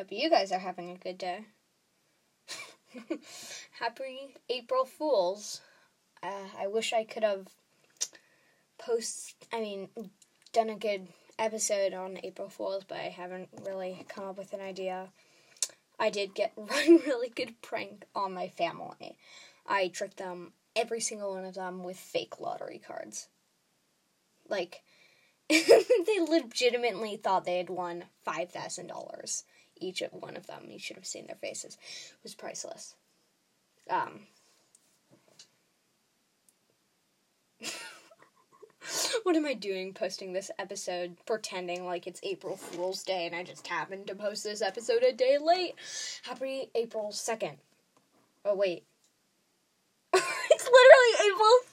Hope you guys are having a good day. Happy April Fools. Uh, I wish I could have post. I mean, done a good episode on April Fools, but I haven't really come up with an idea. I did get one really good prank on my family. I tricked them, every single one of them, with fake lottery cards. Like, they legitimately thought they had won $5,000 each one of them. You should have seen their faces. It was priceless. Um, what am I doing posting this episode pretending like it's April Fool's Day and I just happened to post this episode a day late? Happy April 2nd. Oh, wait. it's literally April 3rd.